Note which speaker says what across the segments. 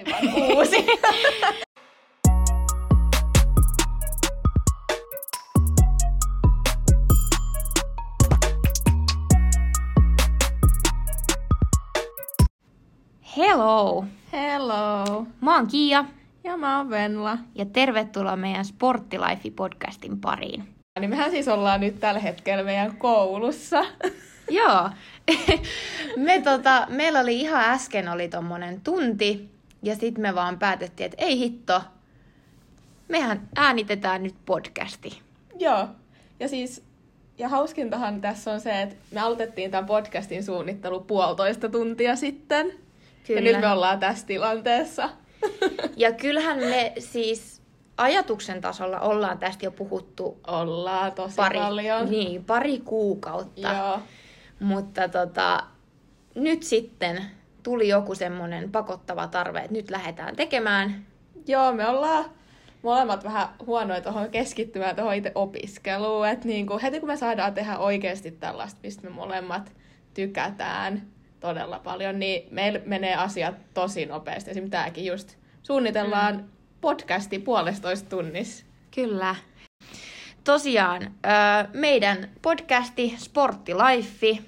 Speaker 1: Aivan uusi.
Speaker 2: Hello!
Speaker 1: Hello.
Speaker 2: Mä oon Kiia
Speaker 1: Ja mä oon Venla.
Speaker 2: ja tervetuloa meidän Sporttilife-podcastin pariin.
Speaker 1: Niin mehän siis ollaan nyt tällä hetkellä meidän koulussa.
Speaker 2: Joo. me tota, meillä oli ihan äsken oli tommonen tunti ja sitten me vaan päätettiin, että ei hitto, mehän äänitetään nyt podcasti.
Speaker 1: Joo. Ja siis, ja hauskintahan tässä on se, että me aloitettiin tämän podcastin suunnittelu puolitoista tuntia sitten. Ja nyt me ollaan tässä tilanteessa.
Speaker 2: Ja kyllähän me siis ajatuksen tasolla ollaan tästä jo puhuttu
Speaker 1: Ollaan tosi
Speaker 2: pari,
Speaker 1: paljon.
Speaker 2: niin, pari kuukautta.
Speaker 1: Joo.
Speaker 2: Mutta tota, nyt sitten tuli joku semmoinen pakottava tarve, että nyt lähdetään tekemään.
Speaker 1: Joo, me ollaan molemmat vähän huonoja tuohon keskittymään tuohon itse opiskeluun. Että niin kuin heti kun me saadaan tehdä oikeasti tällaista, mistä me molemmat tykätään todella paljon, niin meillä menee asiat tosi nopeasti. Esimerkiksi tämäkin just suunnitellaan mm. podcasti puolestoista tunnissa.
Speaker 2: Kyllä. Tosiaan, meidän podcasti Sporttilife.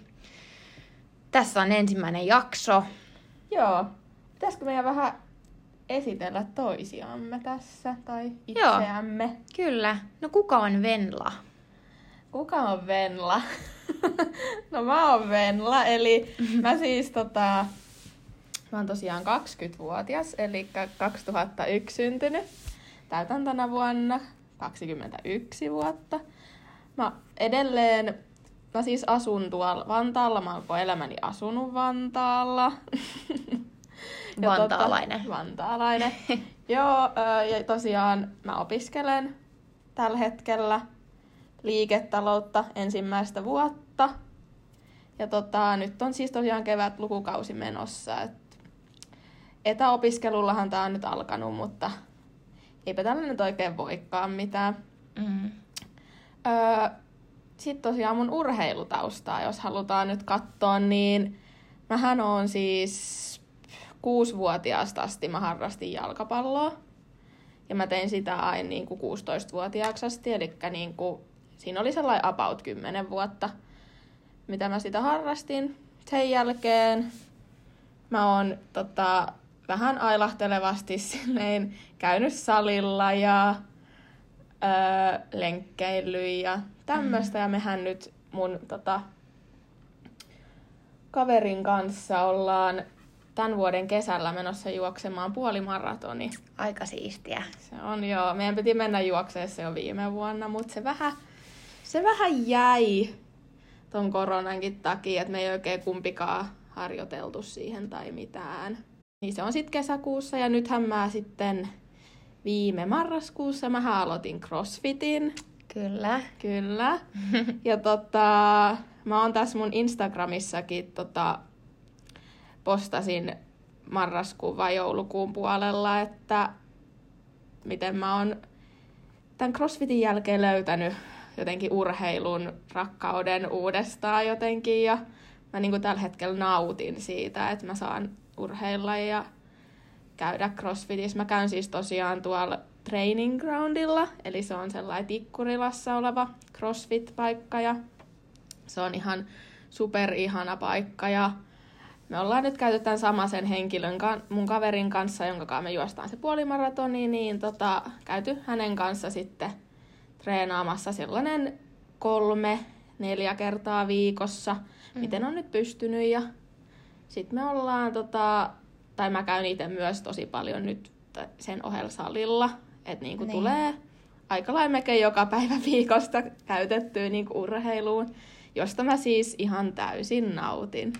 Speaker 2: Tässä on ensimmäinen jakso.
Speaker 1: Joo. Pitäisikö meidän vähän esitellä toisiamme tässä, tai
Speaker 2: Joo.
Speaker 1: itseämme?
Speaker 2: Kyllä. No kuka on Venla?
Speaker 1: Kuka on Venla? no mä oon Venla, eli mä siis tota... Mä oon tosiaan 20-vuotias, eli 2001 syntynyt. Täytän tänä vuonna 21 vuotta. Mä edelleen, mä siis asun tuolla Vantaalla, mä oon elämäni asunut Vantaalla. Ja
Speaker 2: Vantaalainen.
Speaker 1: Tota, vantaalainen. Joo, ja tosiaan mä opiskelen tällä hetkellä liiketaloutta ensimmäistä vuotta. Ja tota, nyt on siis tosiaan kevät lukukausi menossa. Et etäopiskelullahan tää on nyt alkanut, mutta eipä tällä nyt oikein voikaan mitään.
Speaker 2: Mm.
Speaker 1: Öö, Sitten tosiaan mun urheilutaustaa, jos halutaan nyt katsoa, niin mähän on siis kuusivuotiaasta asti mä harrastin jalkapalloa. Ja mä tein sitä aina niin kuin 16-vuotiaaksi asti, eli niin kuin, siinä oli sellainen about 10 vuotta, mitä mä sitä harrastin. Sen jälkeen mä oon tota, vähän ailahtelevasti silleen käynyt salilla ja öö, lenkkeillyt ja tämmöistä. Mm. Ja mehän nyt mun tota, kaverin kanssa ollaan tämän vuoden kesällä menossa juoksemaan puolimaratoni.
Speaker 2: Aika siistiä.
Speaker 1: Se on joo. Meidän piti mennä juokseen se jo viime vuonna, mutta se vähän, se vähän jäi ton koronankin takia, että me ei oikein kumpikaan harjoiteltu siihen tai mitään. Niin se on sitten kesäkuussa ja nythän mä sitten viime marraskuussa mä aloitin CrossFitin.
Speaker 2: Kyllä.
Speaker 1: Kyllä. Ja tota, mä oon tässä mun Instagramissakin tota, postasin marraskuun vai joulukuun puolella, että miten mä oon tämän CrossFitin jälkeen löytänyt jotenkin urheilun rakkauden uudestaan jotenkin ja mä niin kuin tällä hetkellä nautin siitä, että mä saan urheilla ja käydä CrossFitissä. Mä käyn siis tosiaan tuolla training groundilla, eli se on sellainen Tikkurilassa oleva CrossFit-paikka ja se on ihan super ihana paikka ja me ollaan nyt käyty tämän samaisen henkilön, mun kaverin kanssa, jonka kanssa me juostaan se puolimaratoni, niin tota, käyty hänen kanssa sitten treenaamassa sellainen kolme, neljä kertaa viikossa, mm. miten on nyt pystynyt. Ja sitten me ollaan, tota, tai mä käyn itse myös tosi paljon nyt sen ohella salilla, että niinku niin. tulee aika lailla melkein joka päivä viikosta käytettyä niinku urheiluun, josta mä siis ihan täysin nautin.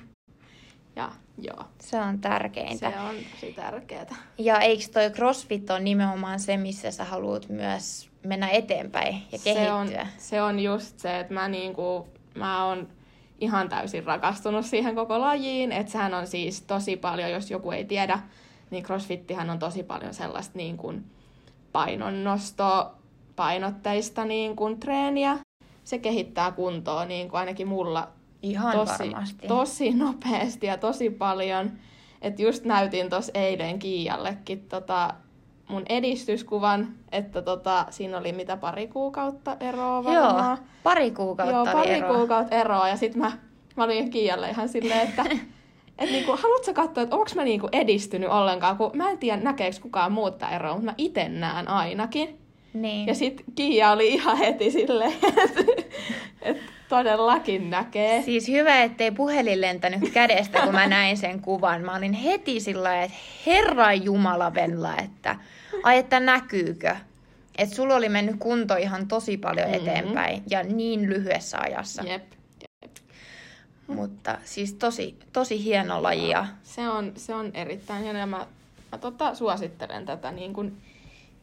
Speaker 1: Ja joo.
Speaker 2: Se on tärkeintä.
Speaker 1: Se on tosi tärkeää.
Speaker 2: Ja eikö toi CrossFit on nimenomaan se, missä sä haluat myös mennä eteenpäin ja kehittyä?
Speaker 1: Se on, se on just se, että mä, niinku, mä oon ihan täysin rakastunut siihen koko lajiin. Että sehän on siis tosi paljon, jos joku ei tiedä, niin CrossFittihän on tosi paljon sellaista niin kuin painonnosto painotteista niin kuin treeniä. Se kehittää kuntoa niin kuin ainakin mulla
Speaker 2: Ihan
Speaker 1: tosi,
Speaker 2: varmasti.
Speaker 1: tosi nopeasti ja tosi paljon. että just näytin tuossa eilen Kiijallekin tota, mun edistyskuvan, että tota, siinä oli mitä pari kuukautta eroa varmaan.
Speaker 2: Joo, pari kuukautta
Speaker 1: Joo, pari
Speaker 2: eroa.
Speaker 1: kuukautta eroa. Ja sitten mä, mä olin Kiijalle ihan silleen, että et niinku, haluatko katsoa, että onko mä niinku edistynyt ollenkaan, kun mä en tiedä näkeekö kukaan muuta eroa, mutta mä itse näen ainakin.
Speaker 2: Niin.
Speaker 1: Ja sitten Kiia oli ihan heti silleen, että et todellakin näkee.
Speaker 2: Siis hyvä, ettei puhelin lentänyt kädestä, kun mä näin sen kuvan. Mä olin heti sillä että Herra Jumala Venla, että ai että näkyykö. Että sulla oli mennyt kunto ihan tosi paljon
Speaker 1: Mhm.
Speaker 2: eteenpäin ja niin lyhyessä ajassa.
Speaker 1: Jep.
Speaker 2: Mutta siis tosi, tosi hieno laji ja
Speaker 1: Se on, se on erittäin hieno ja mä, mä tota, suosittelen tätä niin kuin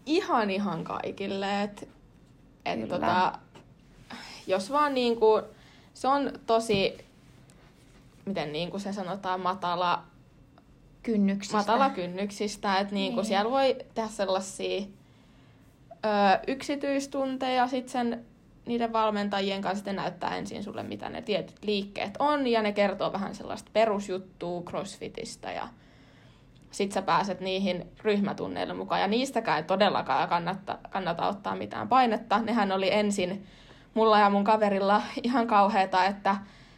Speaker 1: ihan ihan kaikille. Et, et tota, jos vaan niin kuin, se on tosi, miten niin kuin se sanotaan, matala,
Speaker 2: kynnyksistä.
Speaker 1: matala kynnyksistä. Että niin kuin
Speaker 2: Niin.
Speaker 1: siellä voi tehdä sellaisia ö, yksityistunteja sitten sen niiden valmentajien kanssa sitten näyttää ensin sulle, mitä ne tietyt liikkeet on, ja ne kertoo vähän sellaista perusjuttua crossfitista, ja sit sä pääset niihin ryhmätunneille mukaan, ja niistäkään ei todellakaan kannata, kannata ottaa mitään painetta. Nehän oli ensin mulla ja mun kaverilla ihan kauheeta, että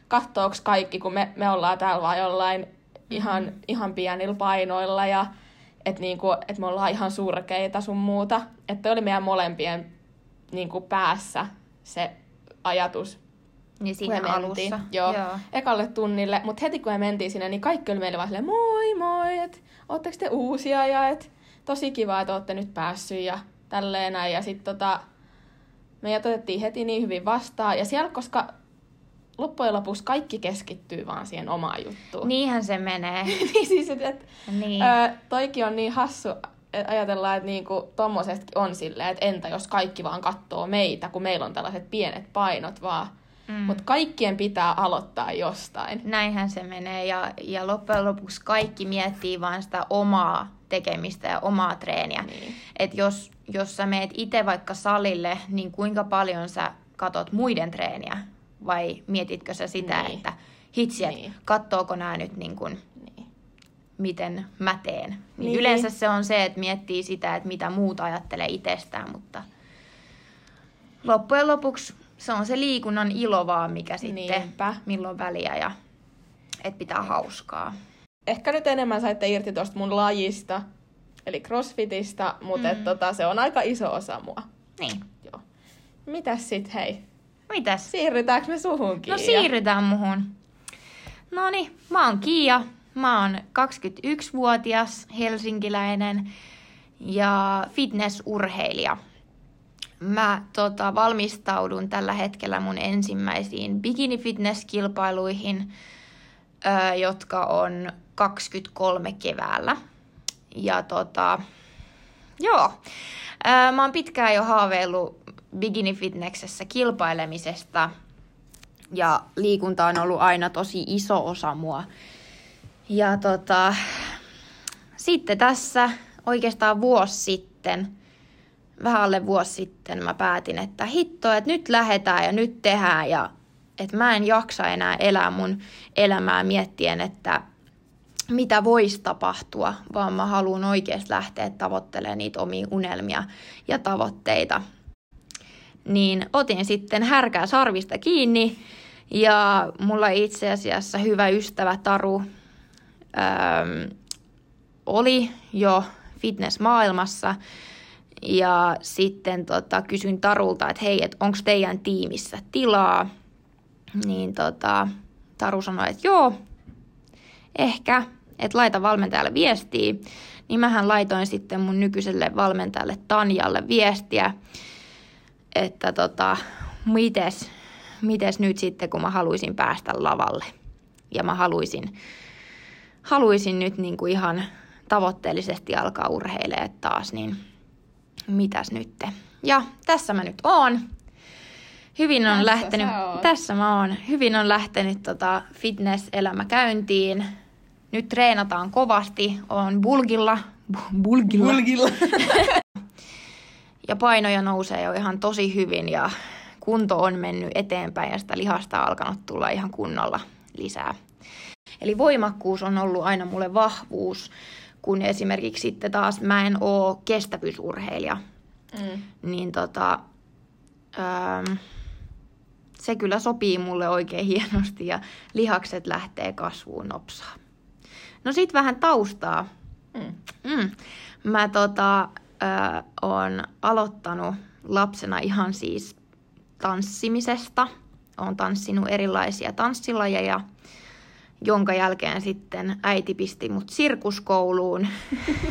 Speaker 1: kattooks kaikki, kun me, me ollaan täällä vaan jollain ihan,
Speaker 2: Mm-hmm.
Speaker 1: ihan pienillä painoilla, ja että niinku, et me ollaan ihan surkeita sun muuta. Että oli meidän molempien niinku päässä se ajatus,
Speaker 2: Niin
Speaker 1: me
Speaker 2: siinä
Speaker 1: mentiin.
Speaker 2: alussa.
Speaker 1: Joo,
Speaker 2: Joo.
Speaker 1: ekalle tunnille. Mutta heti kun me mentiin sinne, niin kaikki oli meille vaan silleen, moi moi, että ootteko te uusia ja et tosi kiva, että ootte nyt päässyt ja tälleen näin. Ja sitten tota, meidät otettiin heti niin hyvin vastaan. Ja siellä, koska loppujen lopuksi kaikki keskittyy vaan siihen omaan juttuun.
Speaker 2: Niinhän se menee.
Speaker 1: niin siis, että et,
Speaker 2: Niin.
Speaker 1: Toikin on niin hassu, ajatellaan, että niinku, tommosestakin on silleen, että entä jos kaikki vaan katsoo meitä, kun meillä on tällaiset pienet painot vaan.
Speaker 2: Mm.
Speaker 1: Mutta kaikkien pitää aloittaa jostain.
Speaker 2: Näinhän se menee ja, ja loppujen lopuksi kaikki miettii vain sitä omaa tekemistä ja omaa treeniä.
Speaker 1: Niin.
Speaker 2: Et jos, jos sä meet itse vaikka salille, niin kuinka paljon sä katot muiden treeniä? Vai mietitkö sä sitä,
Speaker 1: Niin.
Speaker 2: että hitsi,
Speaker 1: Niin.
Speaker 2: kattooko nämä nyt niin kuin. Miten mä teen? Niin,
Speaker 1: Niin.
Speaker 2: Yleensä se on se, että miettii sitä, että mitä muut ajattelee itsestään, mutta loppujen lopuksi se on se liikunnan ilo vaan, mikä sitten
Speaker 1: Niinpä.
Speaker 2: milloin väliä ja että pitää hauskaa.
Speaker 1: Ehkä nyt enemmän saitte irti tuosta mun lajista, eli crossfitista, mutta
Speaker 2: Mm.
Speaker 1: mm. tota, se on aika iso osa mua.
Speaker 2: Niin.
Speaker 1: Joo. Mitäs sit hei?
Speaker 2: Mitäs?
Speaker 1: Siirrytäänkö me suhunkin?
Speaker 2: No siirrytään muhun. Noni, mä oon Kiia. Mä oon 21-vuotias helsinkiläinen ja fitnessurheilija. Mä tota, valmistaudun tällä hetkellä mun ensimmäisiin bikini-fitness-kilpailuihin, jotka on 23 keväällä. Ja tota, joo, ö, mä oon pitkään jo haaveillut bikini-fitneksessä kilpailemisesta ja liikunta on ollut aina tosi iso osa mua. Ja tota, sitten tässä oikeastaan vuosi sitten, vähän alle vuosi sitten mä päätin, että hitto, että nyt lähdetään ja nyt tehdään ja että mä en jaksa enää elää mun elämää miettien, että mitä voisi tapahtua, vaan mä haluan oikeasti lähteä tavoittelemaan niitä omia unelmia ja tavoitteita. Niin otin sitten härkää sarvista kiinni ja mulla itse asiassa hyvä ystävä Taru ähm, oli jo fitnessmaailmassa ja sitten tota, kysyin Tarulta, että hei, et onko teidän tiimissä tilaa? Niin tota, Taru sanoi, että joo, ehkä, että laita valmentajalle viestiä. Niin mähän laitoin sitten mun nykyiselle valmentajalle Tanjalle viestiä, että tota, mites, mites nyt sitten, kun mä haluaisin päästä lavalle. Ja mä haluaisin, haluaisin nyt niin kuin ihan tavoitteellisesti alkaa urheilemaan taas, niin mitäs nyt? Ja tässä mä nyt oon. Hyvin on
Speaker 1: Tässä
Speaker 2: lähtenyt, tässä mä oon, hyvin on lähtenyt tota fitness-elämä käyntiin. Nyt treenataan kovasti, on bulgilla, bu- bulgilla,
Speaker 1: Bulgilla.
Speaker 2: ja painoja nousee jo ihan tosi hyvin ja kunto on mennyt eteenpäin ja sitä lihasta on alkanut tulla ihan kunnolla lisää. Eli voimakkuus on ollut aina mulle vahvuus, kun esimerkiksi sitten taas mä en oo kestävyysurheilija.
Speaker 1: Mm.
Speaker 2: Niin tota, ähm, se kyllä sopii mulle oikein hienosti ja lihakset lähtee kasvuun nopsaa. No sit vähän taustaa.
Speaker 1: Mm.
Speaker 2: Mm. Mä tota, äh, oon aloittanut lapsena ihan siis tanssimisesta. Oon tanssinut erilaisia tanssilajeja, jonka jälkeen sitten äiti pisti mut sirkuskouluun.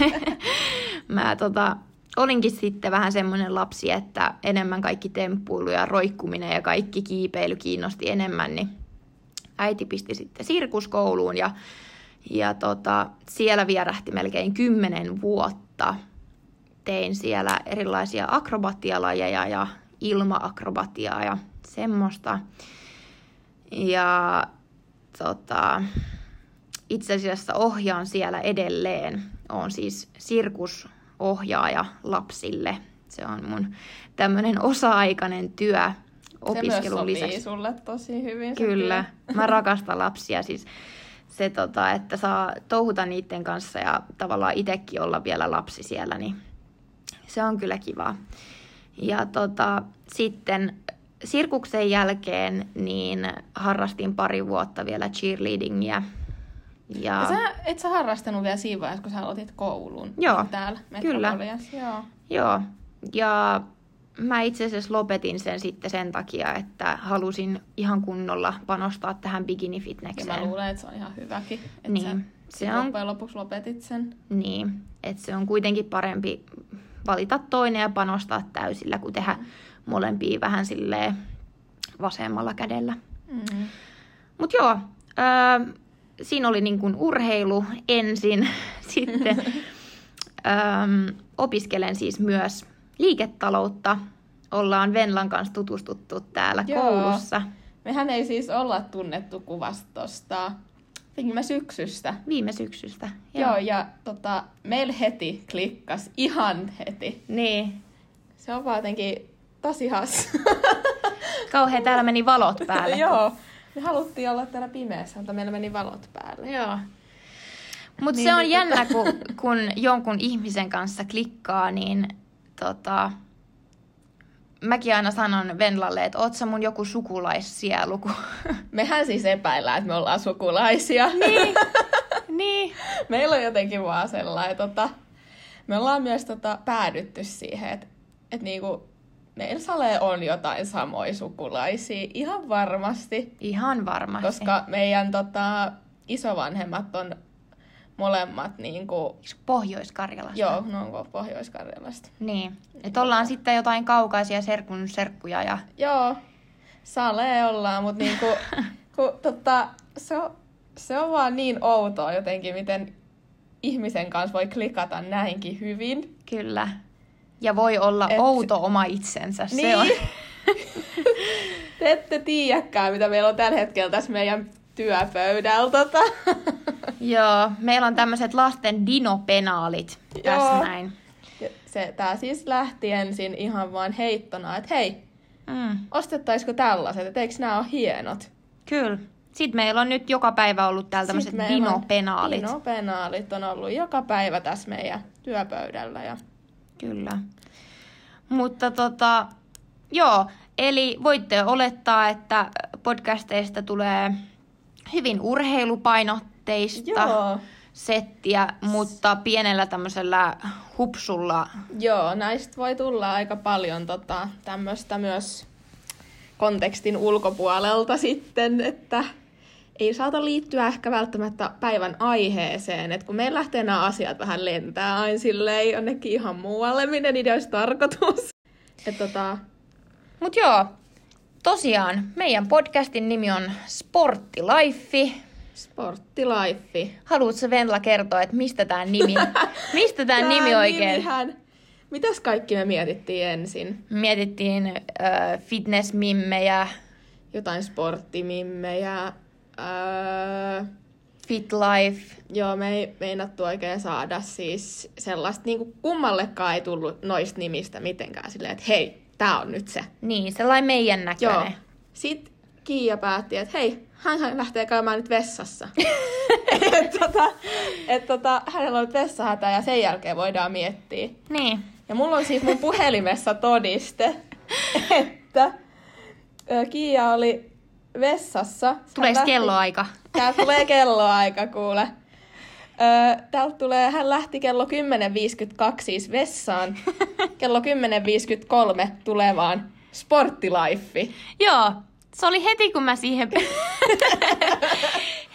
Speaker 2: Mä tota, olinkin sitten vähän semmoinen lapsi, että enemmän kaikki temppuilu ja roikkuminen ja kaikki kiipeily kiinnosti enemmän, niin äiti pisti sitten sirkuskouluun ja, ja tota, siellä vierähti melkein kymmenen vuotta. Tein siellä erilaisia akrobatialajeja ja ilmaakrobatiaa ja semmoista. Ja tota, itse asiassa ohjaan siellä edelleen. Olen siis sirkusohjaaja lapsille. Se on mun tämmöinen osa-aikainen työ opiskelun
Speaker 1: se myös
Speaker 2: lisäksi.
Speaker 1: sulle tosi hyvin.
Speaker 2: Kyllä, mä rakastan lapsia. Siis se, tota, että saa touhuta niiden kanssa ja tavallaan itsekin olla vielä lapsi siellä, niin se on kyllä kiva. Ja tota, sitten sirkuksen jälkeen niin harrastin pari vuotta vielä cheerleadingia. Ja,
Speaker 1: Ja sä, et sä harrastanut vielä siinä vaiheessa, kun sä aloitit koulun
Speaker 2: Joo,
Speaker 1: täällä
Speaker 2: kyllä.
Speaker 1: Joo.
Speaker 2: Joo, ja mä itse asiassa lopetin sen sitten sen takia, että halusin ihan kunnolla panostaa tähän
Speaker 1: Ja
Speaker 2: bikini-fitnekseen.
Speaker 1: mä luulen, että se on ihan hyväkin, että
Speaker 2: Niin,
Speaker 1: sä
Speaker 2: se on-
Speaker 1: loppujen lopuksi lopetit sen.
Speaker 2: Niin, että se on kuitenkin parempi valita toinen ja panostaa täysillä, kuin tehdä molempia vähän silleen vasemmalla kädellä.
Speaker 1: Mm.
Speaker 2: Mutta joo, öö, siinä oli niin kuin urheilu ensin. Sitten öö, opiskelen siis myös liiketaloutta. Ollaan Venlan kanssa tutustuttu täällä
Speaker 1: Joo.
Speaker 2: koulussa
Speaker 1: Mehän ei siis olla tunnettu kuvastosta viime syksystä.
Speaker 2: viime syksystä.
Speaker 1: Joo, ja tota, meillä heti klikkas, ihan heti.
Speaker 2: Niin.
Speaker 1: Se on vaan jotenkin tosi hassu.
Speaker 2: Kauhean täällä meni valot päälle.
Speaker 1: Joo, me haluttiin olla täällä pimeässä, mutta meillä meni valot päälle.
Speaker 2: Joo. Mutta
Speaker 1: Niin,
Speaker 2: se on
Speaker 1: niin,
Speaker 2: jännä, kun, kun jonkun ihmisen kanssa klikkaa, niin tota, mäkin aina sanon Venlalle, että oot sä mun joku sukulaissielu. Kun...
Speaker 1: Mehän siis epäillään, että me ollaan sukulaisia.
Speaker 2: niin, niin.
Speaker 1: Meillä on jotenkin vaan sellainen, tota, me ollaan myös tota, päädytty siihen, että et niinku, meillä Sale on jotain samoja sukulaisia, ihan varmasti,
Speaker 2: Ihan varmasti.
Speaker 1: koska meidän tota, isovanhemmat on molemmat niinku,
Speaker 2: Pohjois-Karjalasta.
Speaker 1: joo, ne on Pohjois-Karjalasta.
Speaker 2: Niin. Että ollaan sitten jotain kaukaisia serkun serkkuja ja
Speaker 1: Joo, Sale ollaan, mutta niinku, ku, tota, se, on, se on vaan niin outoa jotenkin, miten ihmisen kanssa voi klikata näinkin hyvin.
Speaker 2: kyllä. Ja voi olla
Speaker 1: Et-
Speaker 2: outo oma itsensä. Se
Speaker 1: Niin.
Speaker 2: on.
Speaker 1: Te ette tiedäkään, mitä meillä on tällä hetkellä tässä meidän työpöydällä. Tota.
Speaker 2: Joo, meillä on tämmöiset lasten dinopenaalit tässä
Speaker 1: Joo.
Speaker 2: näin.
Speaker 1: Se, tää siis lähti ensin ihan vaan heittona, että hei,
Speaker 2: Mm.
Speaker 1: ostettaisiko tällaiset, että eikö nämä ole hienot?
Speaker 2: Kyllä. Sitten meillä on nyt joka päivä ollut täällä tämmöiset
Speaker 1: meillä on
Speaker 2: dinopenaalit.
Speaker 1: Dinopenaalit on ollut joka päivä tässä meidän työpöydällä. Ja...
Speaker 2: Kyllä. Mutta tota, joo, eli voitte olettaa, että podcasteista tulee hyvin urheilupainotteista
Speaker 1: Joo.
Speaker 2: settiä, mutta pienellä tämmöisellä hupsulla.
Speaker 1: Joo, näistä voi tulla aika paljon tota, tämmöistä myös kontekstin ulkopuolelta sitten, että ei saata liittyä ehkä välttämättä päivän aiheeseen, että kun meillä lähtee nämä asiat vähän lentää aina silleen jonnekin ihan muualle, minne niiden olisi tarkoitus. Tota,
Speaker 2: Mutta joo, tosiaan meidän podcastin nimi on Sporttilife.
Speaker 1: sporttilaifi.
Speaker 2: Haluatko Venla kertoa, että mistä tämä nimi, mistä tämä nimi oikein?
Speaker 1: Nimihän, mitäs kaikki me mietittiin ensin?
Speaker 2: Mietittiin äh, fitnessmimmejä,
Speaker 1: Jotain sporttimimmejä. Öö,
Speaker 2: fit life.
Speaker 1: Joo, me ei meinattu oikein saada siis sellaista, niin kuin kummallekaan ei tullut noista nimistä mitenkään silleen, että hei, tää on nyt se.
Speaker 2: Niin, sellainen meidän
Speaker 1: Joo.
Speaker 2: näköinen.
Speaker 1: Sitten Kiia päätti, että hei, hän lähtee käymään nyt vessassa. että tota, et tota, hänellä on nyt vessahätä ja sen jälkeen voidaan miettiä.
Speaker 2: Niin.
Speaker 1: Ja mulla on siis mun puhelimessa todiste, että Kiia oli vessassa. Lähti-
Speaker 2: kelloaika?
Speaker 1: Tää tulee kelloaika, kuule. Öö, täältä tulee, hän lähti kello 10.52 siis vessaan. Kello 10.53 tulevaan Sporttiliffi.
Speaker 2: Joo, se oli heti kun mä siihen...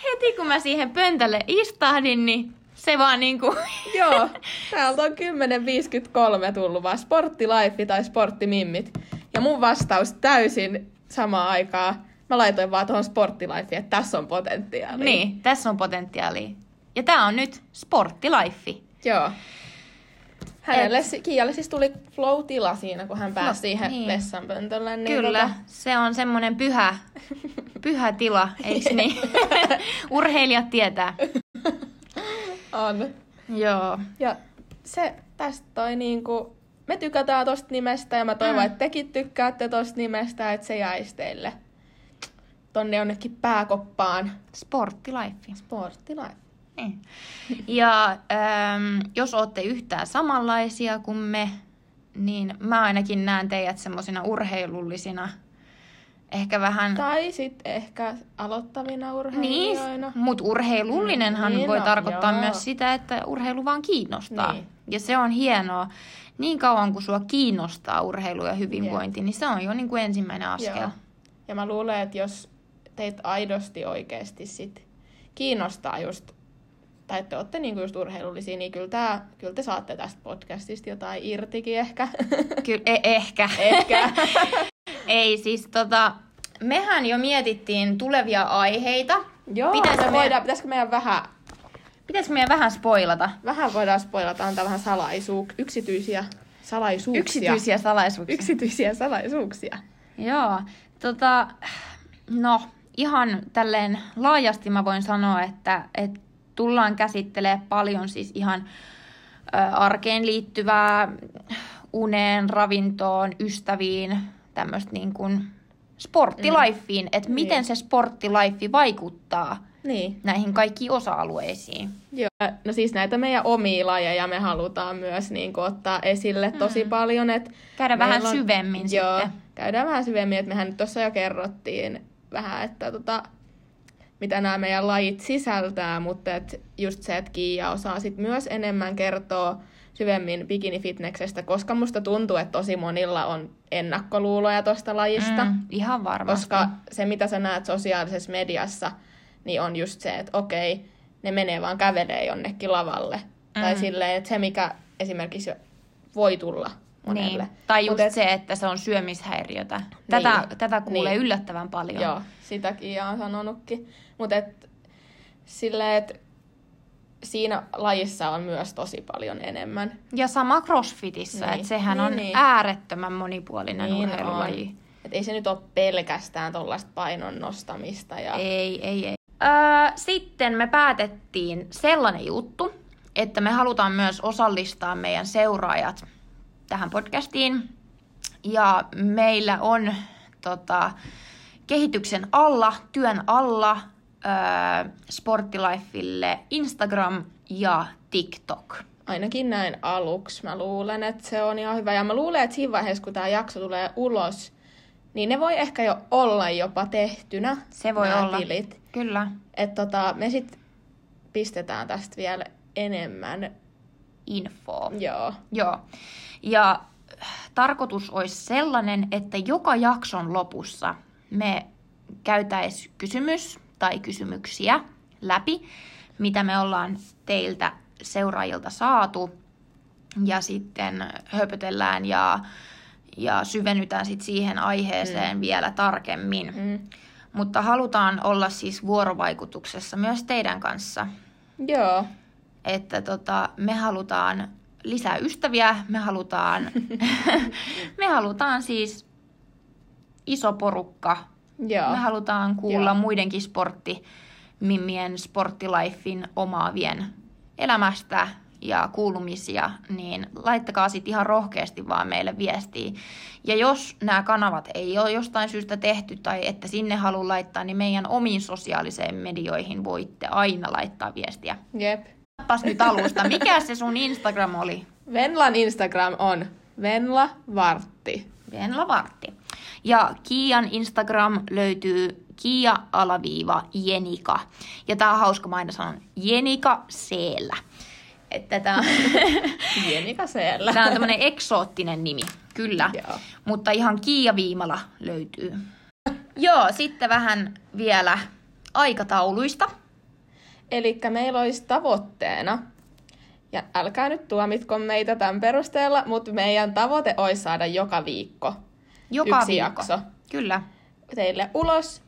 Speaker 2: heti kun mä siihen pöntälle istahdin, niin se vaan niinku...
Speaker 1: Joo, täältä on 10.53 tullut vaan Sporttiliffi tai Sporttimimmit. Ja mun vastaus täysin samaan aikaan. Mä laitoin vaan tuohon Sporttilifeen, että tässä on potentiaalia.
Speaker 2: niin, tässä on potentiaalia. Ja tää on nyt sporttiliffi.
Speaker 1: Joo. Hänelle, Et... Kiialle siis tuli flow-tila siinä, kun hän pääsi
Speaker 2: No,
Speaker 1: siihen
Speaker 2: niin.
Speaker 1: vessanpöntölle. Niin
Speaker 2: Kyllä,
Speaker 1: Tota,
Speaker 2: se on semmoinen pyhä, pyhä tila, eikö niin? Urheilijat tietää.
Speaker 1: on.
Speaker 2: Joo.
Speaker 1: Ja se tästä toi niinku, me tykätään tosta nimestä ja mä toivon,
Speaker 2: mm.
Speaker 1: että tekin tykkäätte tosta nimestä, että se jäisi teille tonne jonnekin pääkoppaan.
Speaker 2: Sporttiliffi.
Speaker 1: Sporttilainen.
Speaker 2: Niin. Ja ähm, jos olette yhtään samanlaisia kuin me, niin mä ainakin näen teidät semmoisina urheilullisina, ehkä vähän...
Speaker 1: Tai sitten ehkä aloittavina
Speaker 2: Niin,
Speaker 1: urheilijoina.
Speaker 2: mutta urheilullinenhan
Speaker 1: Niin,
Speaker 2: voi
Speaker 1: no,
Speaker 2: tarkoittaa
Speaker 1: joo.
Speaker 2: myös sitä, että urheilu vaan kiinnostaa.
Speaker 1: Niin.
Speaker 2: Ja se on hienoa. Niin kauan kuin sua kiinnostaa urheilu ja hyvinvointi, niin se on jo niin kuin ensimmäinen askel.
Speaker 1: Joo. Ja mä luulen, että jos teitä aidosti oikeasti sit kiinnostaa just, tai te olette niinku just urheilullisia, niin kyllä, tää, kyllä te saatte tästä podcastista jotain irtikin ehkä.
Speaker 2: Kyllä, e- ehkä.
Speaker 1: ehkä.
Speaker 2: Ei siis tota, mehän jo mietittiin tulevia aiheita.
Speaker 1: Joo,
Speaker 2: Pitäisikö meidän-
Speaker 1: voidaan, pitäisikö meidän vähän,
Speaker 2: Pitäisikö meidän vähän spoilata?
Speaker 1: vähän voidaan spoilata, antaa vähän salaisuuk, yksityisiä salaisuuksia.
Speaker 2: Yksityisiä salaisuuksia.
Speaker 1: Yksityisiä salaisuuksia.
Speaker 2: Joo, tota, no ihan tälleen laajasti mä voin sanoa, että, että tullaan käsittelemään paljon siis ihan ö, arkeen liittyvää, uneen, ravintoon, ystäviin, tämmöistä niin kuin sporttilifeen, että
Speaker 1: Niin.
Speaker 2: miten se sporttilife vaikuttaa
Speaker 1: Niin.
Speaker 2: näihin kaikkiin osa-alueisiin.
Speaker 1: Joo. No siis näitä meidän omia lajeja me halutaan myös niin kuin, ottaa esille tosi
Speaker 2: Mm.
Speaker 1: paljon. Että
Speaker 2: Käydä vähän
Speaker 1: meillä
Speaker 2: syvemmin
Speaker 1: joo,
Speaker 2: sitten.
Speaker 1: käydään vähän syvemmin, että mehän nyt tuossa jo kerrottiin vähän, että tota, mitä nämä meidän lajit sisältää, mutta et just se, että Kiia osaa sit myös enemmän kertoa syvemmin bikinifitneksestä, koska musta tuntuu, että tosi monilla on ennakkoluuloja tuosta lajista.
Speaker 2: Mm, ihan varmasti.
Speaker 1: Koska se, mitä sä näet sosiaalisessa mediassa, niin on just se, että okei, ne menee vaan kävelee jonnekin lavalle. Mm. Tai silleen, että se, mikä esimerkiksi voi tulla monelle.
Speaker 2: Niin. Tai just
Speaker 1: Mut et-
Speaker 2: se, että se on syömishäiriötä. Tätä,
Speaker 1: Niin.
Speaker 2: tätä kuulee
Speaker 1: Niin.
Speaker 2: yllättävän paljon.
Speaker 1: Joo, sitäkin on sanonutkin. Mutta et, silleen, että siinä lajissa on myös tosi paljon enemmän.
Speaker 2: Ja sama crossfitissä,
Speaker 1: Niin.
Speaker 2: että sehän
Speaker 1: Niin,
Speaker 2: on
Speaker 1: niin.
Speaker 2: äärettömän monipuolinen
Speaker 1: Niin
Speaker 2: urheilulaji.
Speaker 1: on. Et ei se nyt ole pelkästään tuollaista painon nostamista. Ja...
Speaker 2: Ei, ei, ei. Öö, sitten me päätettiin sellainen juttu, että me halutaan myös osallistaa meidän seuraajat tähän podcastiin. Ja meillä on tota, kehityksen alla, työn alla öö, Sporttilifelle Instagram ja TikTok.
Speaker 1: Ainakin näin aluksi. Mä luulen, että se on ihan hyvä. Ja mä luulen, että siinä vaiheessa, kun tämä jakso tulee ulos, niin ne voi ehkä jo olla jopa tehtynä.
Speaker 2: Se voi olla.
Speaker 1: Tilit.
Speaker 2: Kyllä.
Speaker 1: Et tota, me sit pistetään tästä vielä enemmän.
Speaker 2: Info.
Speaker 1: Joo.
Speaker 2: Joo. Ja äh, tarkoitus olisi sellainen, että joka jakson lopussa me käytäis kysymys tai kysymyksiä läpi, mitä me ollaan teiltä seuraajilta saatu. Ja sitten höpötellään ja, ja syvennytään sit siihen aiheeseen mm. vielä tarkemmin.
Speaker 1: Mm.
Speaker 2: Mutta halutaan olla siis vuorovaikutuksessa myös teidän kanssa.
Speaker 1: Joo.
Speaker 2: Että tota, me halutaan lisää ystäviä, me halutaan, me halutaan siis iso porukka.
Speaker 1: Joo.
Speaker 2: Me halutaan kuulla
Speaker 1: Joo.
Speaker 2: muidenkin sportti, mimmien sporttilifin omaavien elämästä ja kuulumisia, niin laittakaa sitten ihan rohkeasti vaan meille viestiä. Ja jos nämä kanavat ei ole jostain syystä tehty tai että sinne haluaa laittaa, niin meidän omiin sosiaaliseen medioihin voitte aina laittaa viestiä.
Speaker 1: Jep.
Speaker 2: Tappas nyt alusta. Mikä se sun Instagram oli?
Speaker 1: Venlan Instagram on Venla Vartti.
Speaker 2: Venla Vartti. Ja Kian Instagram löytyy Kia-alaviiva Jenika. Ja tää on hauska, mä aina sanon Jenika Seellä. Että tää on,
Speaker 1: Jenika siellä.
Speaker 2: tää on tämmönen eksoottinen nimi, kyllä.
Speaker 1: Joo.
Speaker 2: Mutta ihan Kiia Viimala löytyy. Joo, sitten vähän vielä aikatauluista.
Speaker 1: Eli meillä olisi tavoitteena, ja älkää nyt tuomitko meitä tämän perusteella, mutta meidän tavoite olisi saada joka viikko
Speaker 2: Joka
Speaker 1: yksi
Speaker 2: viikko.
Speaker 1: jakso
Speaker 2: Kyllä.
Speaker 1: teille ulos.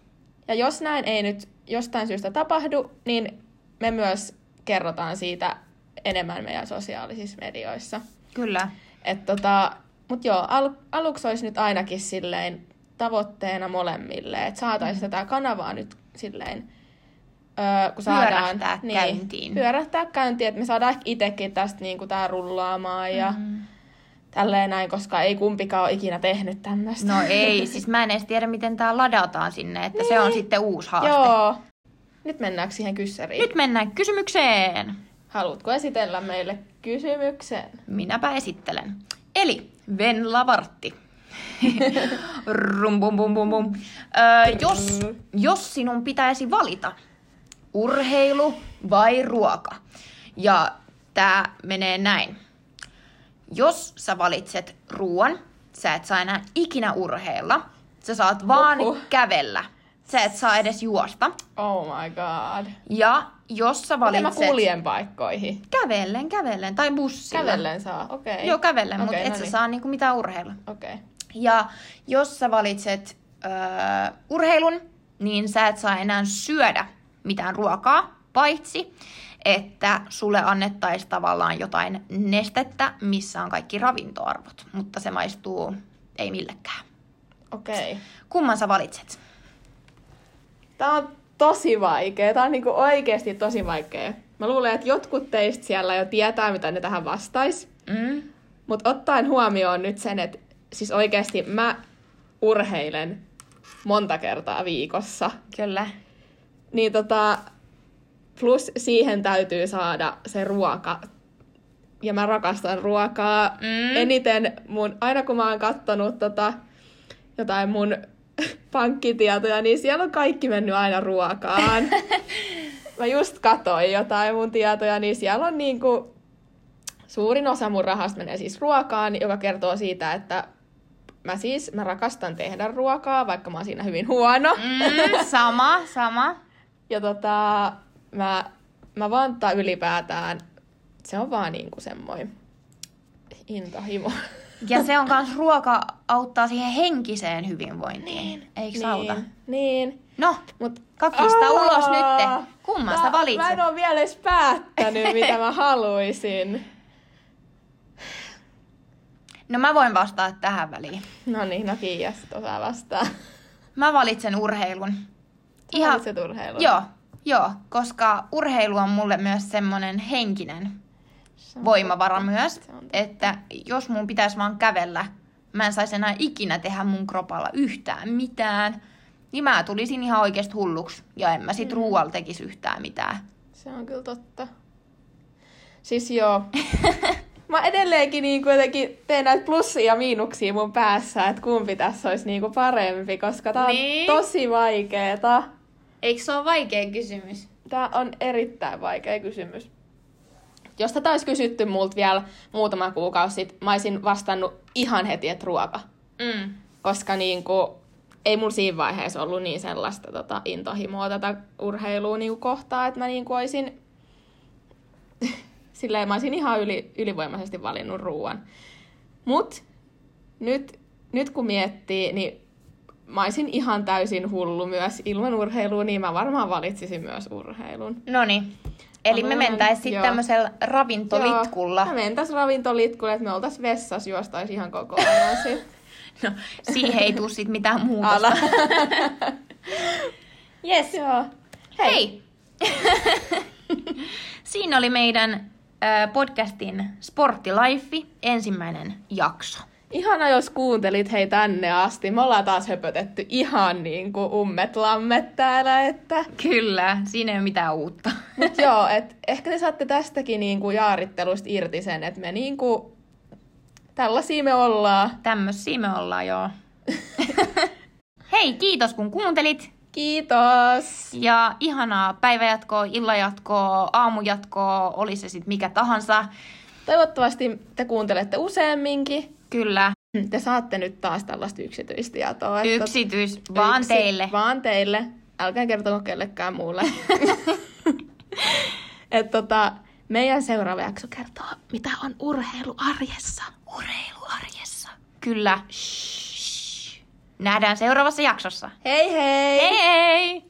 Speaker 1: Ja jos näin ei nyt jostain syystä tapahdu, niin me myös kerrotaan siitä enemmän meidän sosiaalisissa medioissa.
Speaker 2: Kyllä.
Speaker 1: Et tota, mut joo, al- aluksi olisi nyt ainakin silleen tavoitteena molemmille, että saataisiin
Speaker 2: Mm-hmm.
Speaker 1: tätä kanavaa nyt silleen, öö, kun saadaan...
Speaker 2: Pyörähtää käyntiin.
Speaker 1: Pyörähtää käyntiin, että me saadaan ehkä itsekin tästä niinku tää rullaamaan ja
Speaker 2: Mm.
Speaker 1: tälleen näin, koska ei kumpikaan ole ikinä tehnyt tämmöistä.
Speaker 2: No ei, siis mä en edes tiedä, miten tää ladataan sinne, että se on sitten uusi haaste.
Speaker 1: Joo. Nyt mennäänkö siihen kyssäriin?
Speaker 2: Nyt mennään kysymykseen.
Speaker 1: Haluatko esitellä meille kysymyksen?
Speaker 2: Minäpä esittelen. Eli Venla Vartti. Rum, bum, bum, bum, bum. Öö, jos, jos sinun pitäisi valita urheilu vai ruoka, ja tämä menee näin. Jos sä valitset ruoan, sä et saa enää ikinä urheilla. Sä saat vaan
Speaker 1: Huhhuh.
Speaker 2: kävellä. Sä et saa edes juosta.
Speaker 1: Oh my god.
Speaker 2: Ja jos sä
Speaker 1: Miten mä
Speaker 2: valitset...
Speaker 1: kuljen paikkoihin?
Speaker 2: Kävellen, kävellen tai bussilla.
Speaker 1: Kävellen saa, okei. Okay.
Speaker 2: Joo, kävellen, mutta
Speaker 1: Okei,
Speaker 2: et
Speaker 1: no
Speaker 2: sä
Speaker 1: niin.
Speaker 2: saa niinku mitään urheilla.
Speaker 1: Okei. Okay.
Speaker 2: Ja jos sä valitset öö, urheilun, niin sä et saa enää syödä mitään ruokaa, paitsi että sulle annettaisiin tavallaan jotain nestettä, missä on kaikki ravintoarvot, mutta se maistuu ei millekään.
Speaker 1: Okei. Okay.
Speaker 2: Kumman sä valitset?
Speaker 1: Tää on tosi vaikea. Tää on niinku oikeesti tosi vaikea. Mä luulen, että jotkut teistä siellä jo tietää, mitä ne tähän vastais.
Speaker 2: Mm?
Speaker 1: Mutta ottaen huomioon nyt sen, että siis oikeasti mä urheilen monta kertaa viikossa.
Speaker 2: Kyllä.
Speaker 1: Niin tota, plus siihen täytyy saada se ruoka. Ja mä rakastan ruokaa.
Speaker 2: Mm.
Speaker 1: Eniten mun, aina kun mä oon kattonut tota, jotain mun pankkitietoja, niin siellä on kaikki mennyt aina ruokaan. mä just katoin jotain mun tietoja, niin siellä on niinku, suurin osa mun rahasta menee siis ruokaan, joka kertoo siitä, että mä siis, mä rakastan tehdä ruokaa, vaikka mä oon siinä hyvin huono.
Speaker 2: Mm, sama, sama.
Speaker 1: Ja tota, mä, mä vaan tai ylipäätään, se on vaan niinku semmoinen intohimo.
Speaker 2: Ja se on kans ruoka auttaa siihen henkiseen hyvinvointiin. Eikö niin. auta?
Speaker 1: Niin.
Speaker 2: No,
Speaker 1: Mut,
Speaker 2: kakista
Speaker 1: Aa!
Speaker 2: ulos nyt. Kumman
Speaker 1: Tää-
Speaker 2: sä valitset?
Speaker 1: Mä en oo vielä edes päättänyt, mitä mä haluaisin.
Speaker 2: No mä voin vastata tähän väliin.
Speaker 1: No niin, no Kiia osaa vastaa.
Speaker 2: Mä valitsen urheilun.
Speaker 1: Ihan... Valitset urheilun.
Speaker 2: Joo, joo, koska urheilu on mulle myös semmonen henkinen
Speaker 1: Se
Speaker 2: voimavara
Speaker 1: totta.
Speaker 2: myös,
Speaker 1: Se
Speaker 2: että jos mun pitäisi vaan kävellä, mä en saisi enää ikinä tehdä mun kropalla yhtään mitään, niin mä tulisin ihan oikeasti hulluksi ja en mä sit mm. ruualla tekisi yhtään mitään.
Speaker 1: Se on kyllä totta. Siis joo. Mä edelleenkin niin jotenkin teen näitä plussia ja miinuksia mun päässä, että kumpi tässä olisi niin parempi, koska tää on
Speaker 2: Niin.
Speaker 1: tosi vaikeeta.
Speaker 2: Eikö se ole vaikea kysymys?
Speaker 1: Tää on erittäin vaikea kysymys. Jos tätä olisi kysytty multa vielä muutama kuukausi sitten, mä olisin vastannut ihan heti, että ruoka.
Speaker 2: Mm.
Speaker 1: Koska niin kuin, ei mulla siinä vaiheessa ollut niin sellaista tota, intohimoa tätä urheilua niin kuin kohtaa, että mä niin kuin olisin, silleen mä olisin ihan yli, ylivoimaisesti valinnut ruoan. Mut nyt, nyt kun miettii, niin mä olisin ihan täysin hullu myös ilman urheilua, niin mä varmaan valitsisin myös urheilun.
Speaker 2: Noniin. Eli
Speaker 1: Mä
Speaker 2: me
Speaker 1: luulen,
Speaker 2: mentäis sitten tämmöisellä ravintolitkulla.
Speaker 1: Joo, me mentäis ravintolitkulle, että me oltais vessassa, juostais ihan koko ajan sit.
Speaker 2: No, siihen ei tuu sit mitään muuta.
Speaker 1: Ala.
Speaker 2: Yes.
Speaker 1: Joo.
Speaker 2: Hei! Siinä oli meidän podcastin Sporttilife, ensimmäinen jakso.
Speaker 1: Ihana, jos kuuntelit hei tänne asti. Me ollaan taas höpötetty ihan niin kuin ummet lammet täällä, että...
Speaker 2: Kyllä, siinä ei ole mitään uutta.
Speaker 1: Mut joo, et ehkä te saatte tästäkin niin kuin jaarittelusta irti sen, että me niin kuin... Tällaisia me ollaan.
Speaker 2: Tämmöisiä me ollaan, joo. Hei, kiitos kun kuuntelit.
Speaker 1: Kiitos!
Speaker 2: Ja ihanaa päiväjatkoa, illanjatkoa, aamujatkoa, oli se sitten mikä tahansa.
Speaker 1: Toivottavasti te kuuntelette useamminkin.
Speaker 2: Kyllä,
Speaker 1: Te saatte nyt taas tällaista yksityistietoa. että-
Speaker 2: yksityis, vaan
Speaker 1: Yksi-
Speaker 2: teille.
Speaker 1: Vaan teille. Älkää kertoko kellekään muulle. Et tota, meidän seuraava jakso kertoo, mitä on urheilu arjessa.
Speaker 2: Urheilu arjessa. Kyllä. Shh. Nähdään seuraavassa jaksossa.
Speaker 1: Hei hei!
Speaker 2: Hei hei!